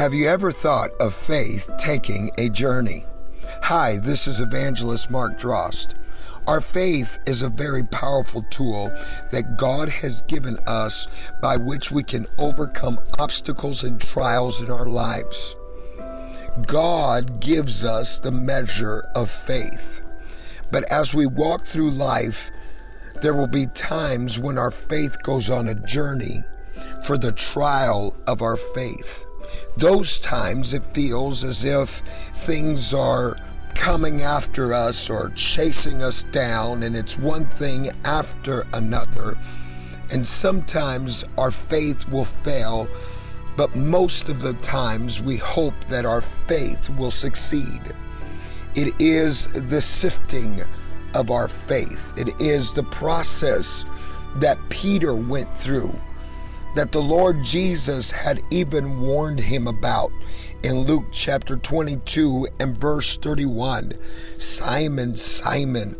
Have you ever thought of faith taking a journey? Hi, this is Evangelist Mark Drost. Our faith is a very powerful tool that God has given us by which we can overcome obstacles and trials in our lives. God gives us the measure of faith. But as we walk through life, there will be times when our faith goes on a journey for the trial of our faith. Those times it feels as if things are coming after us or chasing us down, and it's one thing after another. And sometimes our faith will fail, but most of the times we hope that our faith will succeed. It is the sifting of our faith, it is the process that Peter went through that the Lord Jesus had even warned him about in Luke chapter 22 and verse 31. Simon, Simon,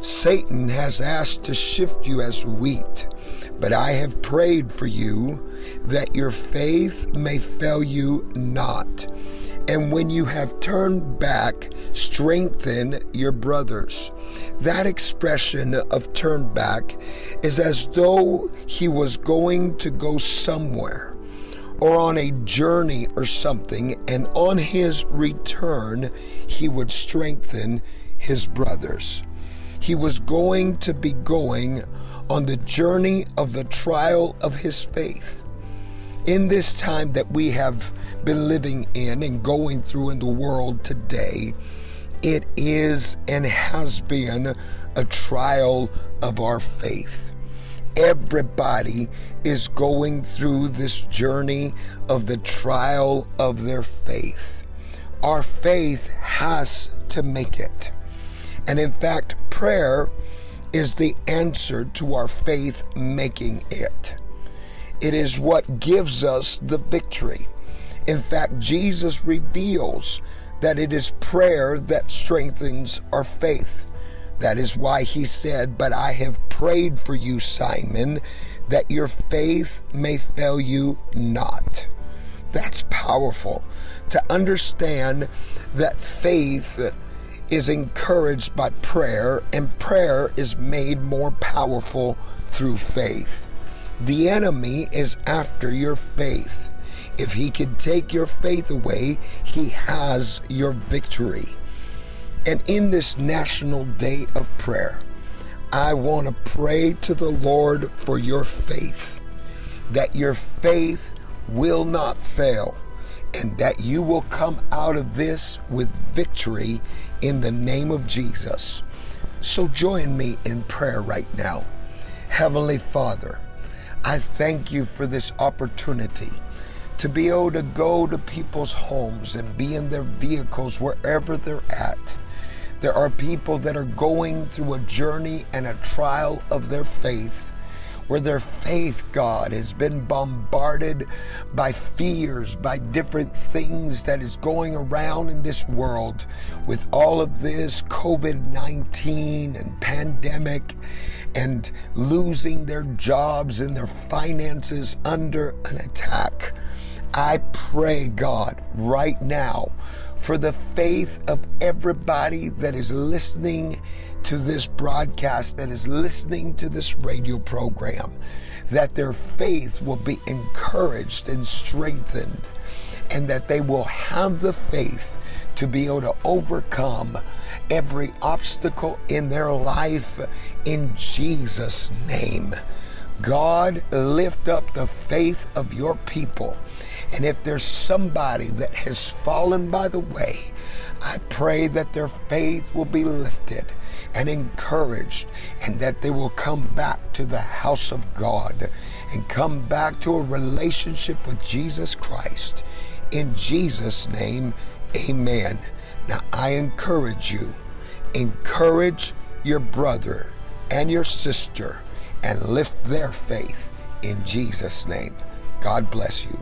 Satan has asked to shift you as wheat, but I have prayed for you that your faith may fail you not. And when you have turned back, strengthen your brothers. That expression of turn back is as though he was going to go somewhere or on a journey or something, and on his return, he would strengthen his brothers. He was going to be going on the journey of the trial of his faith in this time that we have been living in and going through in the world today, it is and has been a trial of our faith. Everybody is going through this journey of the trial of their faith. Our faith has to make it. And in fact, prayer is the answer to our faith making it. It is what gives us the victory. In fact, Jesus reveals that it is prayer that strengthens our faith. That is why he said, But I have prayed for you, Simon, that your faith may fail you not. That's powerful to understand that faith is encouraged by prayer and prayer is made more powerful through faith. The enemy is after your faith. If he can take your faith away, he has your victory. And in this National Day of Prayer, I want to pray to the Lord for your faith, that your faith will not fail, and that you will come out of this with victory in the name of Jesus. So join me in prayer right now. Heavenly Father, I thank you for this opportunity to be able to go to people's homes and be in their vehicles wherever they're at. There are people that are going through a journey and a trial of their faith where their faith, God, has been bombarded by fears, by different things that is going around in this world with all of this COVID 19 and pandemic and losing their jobs and their finances under an attack. I pray, God, right now for the faith of everybody that is listening to this broadcast, that is listening to this radio program, that their faith will be encouraged and strengthened, and that they will have the faith to be able to overcome every obstacle in their life in Jesus' name. God, lift up the faith of your people. And if there's somebody that has fallen by the way, I pray that their faith will be lifted and encouraged and that they will come back to the house of God and come back to a relationship with Jesus Christ. In Jesus' name, amen. Now I encourage you, encourage your brother and your sister and lift their faith in Jesus' name. God bless you.